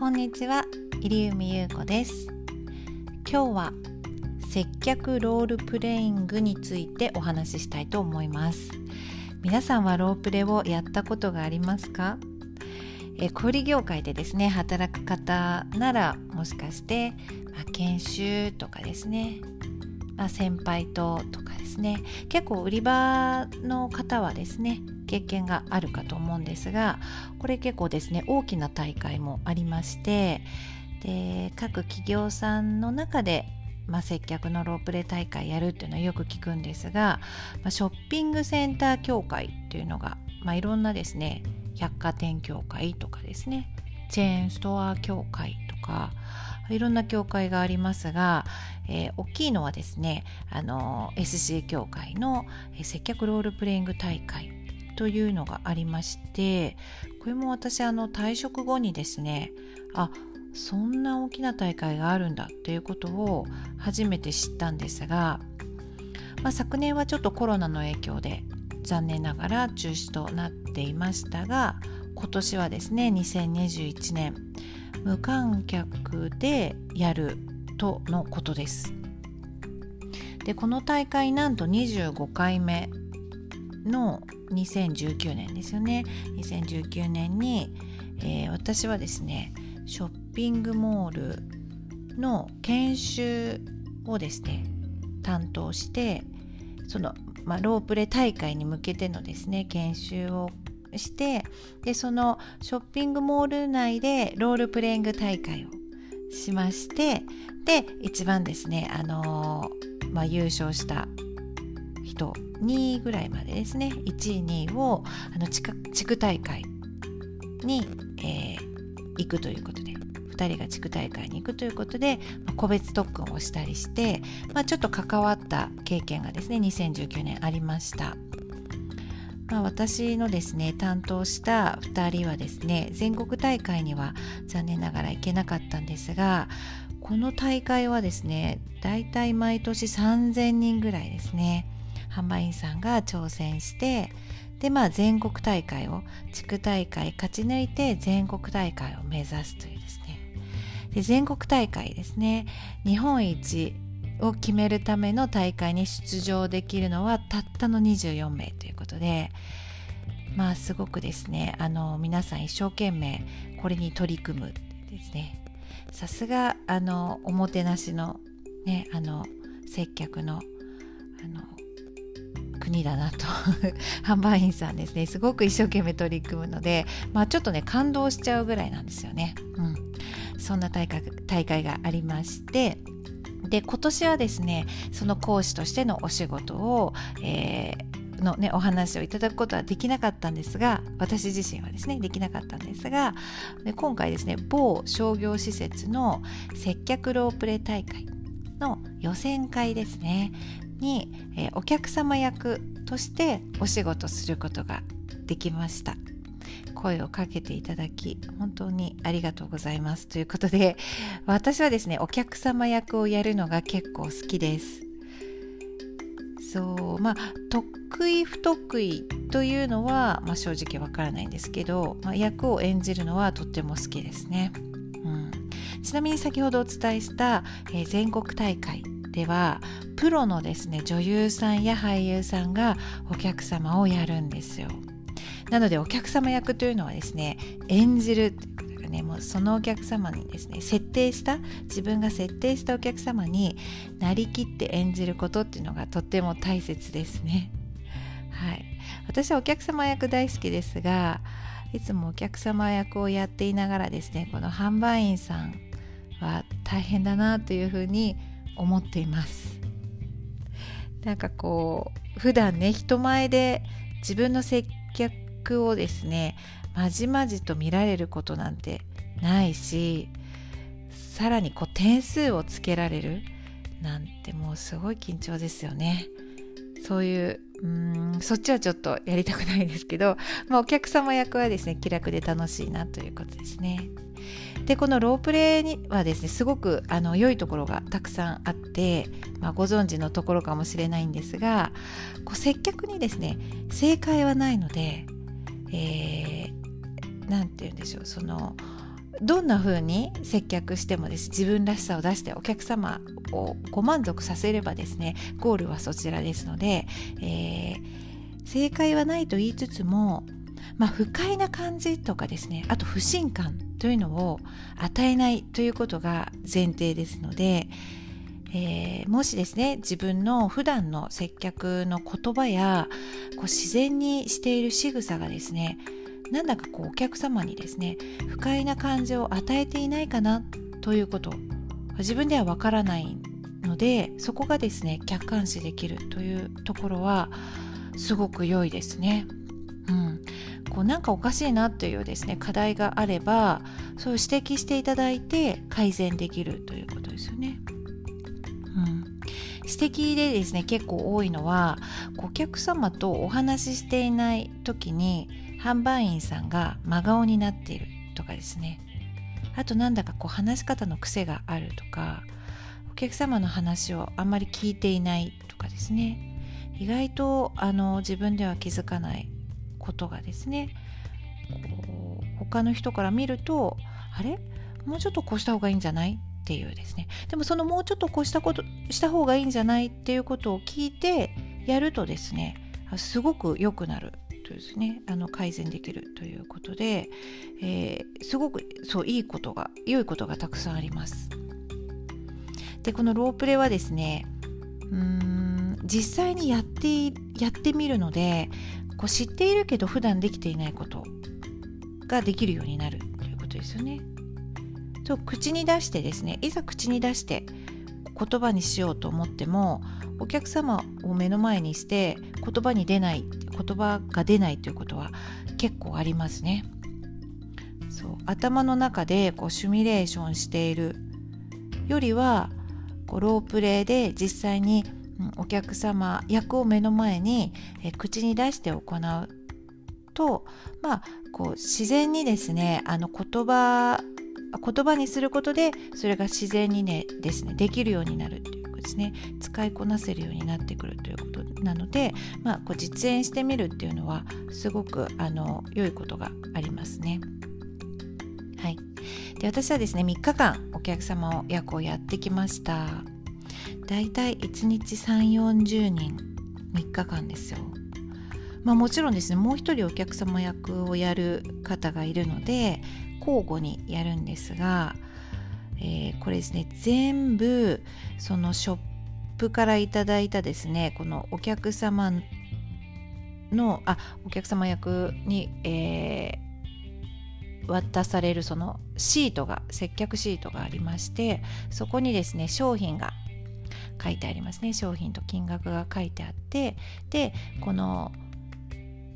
こんにちは入海優子です。今日は接客ロールプレイングについてお話ししたいと思います。皆さんはロープレをやったことがありますか？え小売業界でですね働く方ならもしかして、まあ、研修とかですね、先輩ととかですね。結構売り場の方はですね経験があるかと思うんですがこれ結構ですね大きな大会もありましてで各企業さんの中で、まあ、接客のロープレ大会やるっていうのはよく聞くんですが、まあ、ショッピングセンター協会っていうのが、まあ、いろんなですね百貨店協会とかですねチェーンストア協会とかいろんな協会がありますが、えー、大きいのはですねあの SC 協会の接客ロールプレイング大会というのがありましてこれも私あの退職後にですねあそんな大きな大会があるんだっていうことを初めて知ったんですが、まあ、昨年はちょっとコロナの影響で残念ながら中止となっていましたが今年はですね2021年無観客でやるとのことです。でこの大会なんと25回目の2019年ですよね2019年に、えー、私はですねショッピングモールの研修をですね担当してその、まあ、ロープレ大会に向けてのですね研修をしてでそのショッピングモール内でロールプレイング大会をしましてで一番ですねあのー、まあ、優勝した人2位ぐらいまでですね1位2位をあの地区大会に、えー、行くということで2人が地区大会に行くということで、まあ、個別特訓をしたりして、まあ、ちょっと関わった経験がですね2019年ありました。まあ、私のですね担当した2人はですね全国大会には残念ながら行けなかったんですがこの大会はですねだいたい毎年3000人ぐらいですね販売員さんが挑戦してでまあ全国大会を地区大会勝ち抜いて全国大会を目指すというですね。で全国大会ですね日本一を決めるための大会に出場できるのはたったの24名ということでまあすごくですねあの皆さん一生懸命これに取り組むですね。さすがあのおもてなしのねあの接客のあの国だなと。販売員さんですね。すごく一生懸命取り組むので、まあ、ちょっとね感動しちゃうぐらいなんですよね。うん、そんな大会大会がありましてで今年はですねその講師としてのお仕事を、えー、のね、お話をいただくことはできなかったんですが私自身はですねできなかったんですがで今回ですね某商業施設の接客ロープレ大会の予選会ですねに、えー、お客様役としてお仕事することができました。声をかけていただき本当にありがとうございますということで私はですねお客様役をやるのが結構好きです。そうまあ得意不得意というのは、まあ、正直わからないんですけど、まあ、役を演じるのはとっても好きですね、うん、ちなみに先ほどお伝えした、えー、全国大会ではプロのですね女優さんや俳優さんがお客様をやるんですよ。なのでお客様役というのはですね演じるということがねもうそのお客様にですね設定した自分が設定したお客様になりきって演じることっていうのがとっても大切ですね。はい。私はお客様役大好きですがいつもお客様役をやっていながらですねこの販売員さんは大変だなというふうに思っています。なんかこう普段ね人前で自分の接客をですねまじまじと見られることなんてないしさらにこう点数をつけられるなんてもうすごい緊張ですよねそういううんそっちはちょっとやりたくないですけど、まあ、お客様役はですね気楽で楽しいなということですね。でこのロープレイにはですねすごくあの良いところがたくさんあって、まあ、ご存知のところかもしれないんですがこう接客にですね正解はないので、えー、て言うんでしょうそのどんな風に接客してもです自分らしさを出してお客様をご満足させればですねゴールはそちらですので、えー、正解はないと言いつつも、まあ、不快な感じとかですねあと不信感というのを与えないということが前提ですので、えー、もしですね自分の普段の接客の言葉やこう自然にしている仕草がですねなんだかこうお客様にですね不快な感じを与えていないかなということ自分ではわからないのでそこがですね客観視できるというところはすごく良いですね。うん、こうなんかおかしいなというですね課題があればそう指摘していただいて改善できるということですよね。指摘でですね結構多いのはお客様とお話ししていない時に販売員さんが真顔になっているとかですね。あとなんだかこう話し方の癖があるとかお客様の話をあんまり聞いていないとかですね。意外とあの自分では気づかないことがですねこう他の人から見るとあれ？もうちょっとこうした方がいいんじゃない？っていうですねでもそのもうちょっとこうしたことした方がいいんじゃないっていうことを聞いてやるとですねすごく良くなるというですねあの改善できるということで、えー、すごくそういいことが良いことがたくさんあります。でこのロープレはですねうん実際にやってやってみるのでこう知っているけど普段できていないことができるようになるということですよね。と口に出してですねいざ口に出して言葉にしようと思ってもお客様を目の前にして言葉に出ない言葉が出ないということは結構ありますね。そう頭の中でこうシミュレーションしているよりはこうロープレイで実際にお客様役を目の前にえ口に出して行うとまあこう自然にですねあの言葉言葉にすることでそれが自然にねですねできるようになるということですね使いこなせるようになってくるということなので、まあ、こう実演してみるっていうのはすごくあの良いことがありますね。はい、で私はですね3日間お客様を役をやってきました。だいたい1日3 4 0人3日間ですよ。まあ、もちろんですねもう一人お客様役をやる方がいるので交互にやるんですが、えー、これですね全部そのショップからいただいたですねこのお客様のあお客様役に、えー、渡されるそのシートが接客シートがありましてそこにですね商品が書いてありますね。商品と金額が書いてあってでこの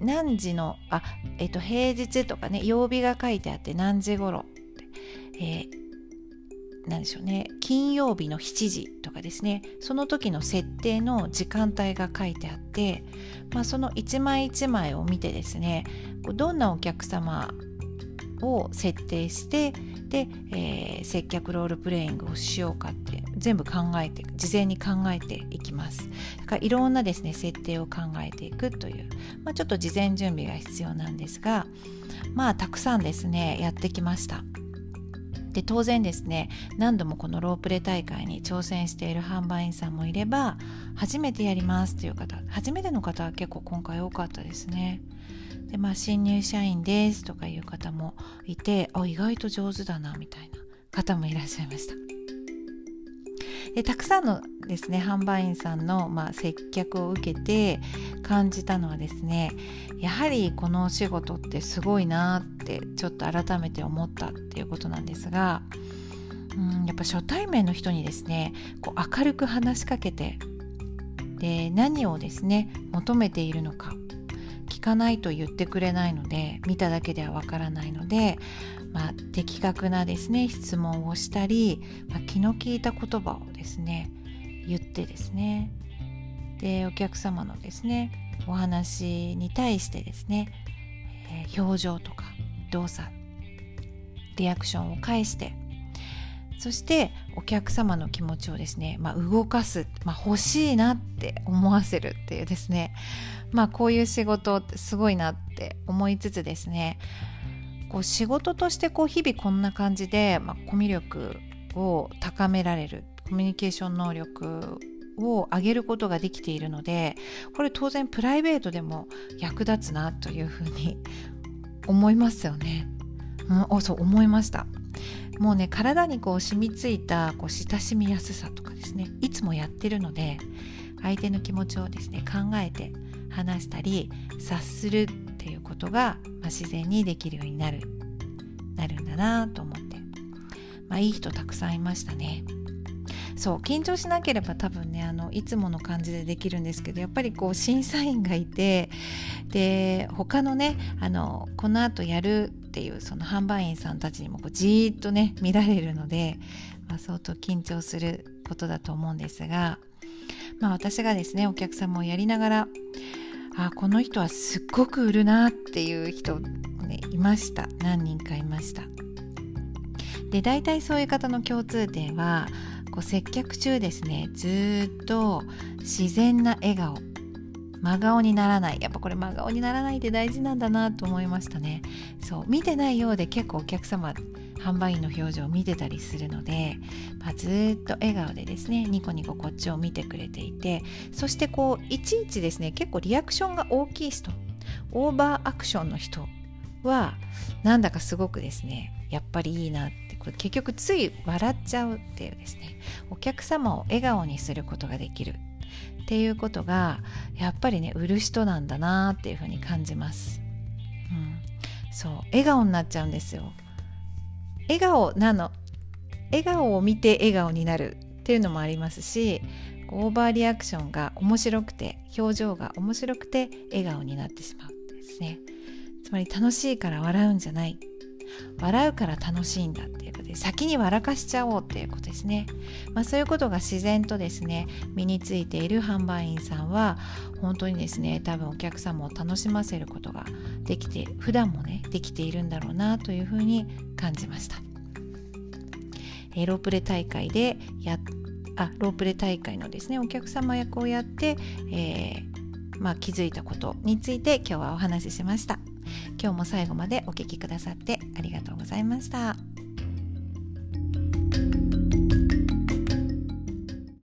何時のあ、えっと、平日とかね曜日が書いてあって何時頃えー、何でしょうね。金曜日の7時とかですね。その時の設定の時間帯が書いてあって、まあ、その一枚一枚を見てですねどんなお客様を設定してで、えー、接客ロールプレイングをしようかって全部考えて事前に考えていきます。だからいろんなですね設定を考えていくという、まあ、ちょっと事前準備が必要なんですがまあたくさんですねやってきました。で当然ですね何度もこのロープレ大会に挑戦している販売員さんもいれば初めてやりますという方初めての方は結構今回多かったですね。でまあ新入社員ですとかいう方もいてあ意外と上手だなみたいな方もいらっしゃいました。でたくさんのですね販売員さんの、まあ、接客を受けて感じたのはですねやはりこのお仕事ってすごいなってちょっと改めて思ったっていうことなんですがうんやっぱ初対面の人にですねこう明るく話しかけてで何をですね求めているのか。聞かないと言ってくれないので見ただけではわからないので、まあ、的確なですね質問をしたり、まあ、気の利いた言葉をですね言ってですねでお客様のですねお話に対してですね、えー、表情とか動作リアクションを返してそしてお客様の気持ちをですね、まあ、動かす、まあ、欲しいなって思わせるっていうですねまあこういう仕事ってすごいなって思いつつですねこう仕事としてこう日々こんな感じで、まあ、コミュ力を高められるコミュニケーション能力を上げることができているのでこれ当然プライベートでも役立つなというふうに思いますよね。うん、そう思いましたもうね体にこう染みついたこう親しみやすさとかですねいつもやってるので相手の気持ちをですね考えて話したり察するっていうことが、まあ、自然にできるようになるなるんだなと思って、まあ、いい人たくさんいましたね。そう緊張しなければ多分ねあのいつもの感じでできるんですけどやっぱりこう審査員がいてで他のねあのこのあとやるっていうその販売員さんたちにもこうじーっとね見られるので、まあ、相当緊張することだと思うんですが、まあ、私がですねお客様をやりながらあこの人はすっごく売るなっていう人、ね、いました。何人かいました。で大体そういう方の共通点はこう接客中ですねずっと自然な笑顔。真顔にならない。やっぱこれ真顔にならないって大事なんだなと思いましたね。そう見てないようで結構お客様販売員の表情を見てたりするので、まあ、ずっと笑顔でですねニコニコこっちを見てくれていてそしてこういちいちですね結構リアクションが大きい人オーバーアクションの人はなんだかすごくですねやっぱりいいなってこれ結局つい笑っちゃうっていうですねお客様を笑顔にすることができる。っていうことがやっぱりね売る人なんだなっていうふうに感じます、うん、そう。笑顔になっちゃうんですよ。笑顔なの。笑顔を見て笑顔になるっていうのもありますしオーバーリアクションが面白くて表情が面白くて笑顔になってしまうんですね。つまり楽しいから笑うんじゃない。笑うから楽しいんだっていうことで先に笑かしちゃおうっていうことですね、まあ、そういうことが自然とですね身についている販売員さんは本当にですね多分お客様を楽しませることができて普段もねできているんだろうなというふうに感じました、え、ロープレ大会でやあロープレ大会のですねお客様役をやって、えーまあ、気づいたことについて今日はお話ししました。今日も最後までお聴きくださってありがとうございました。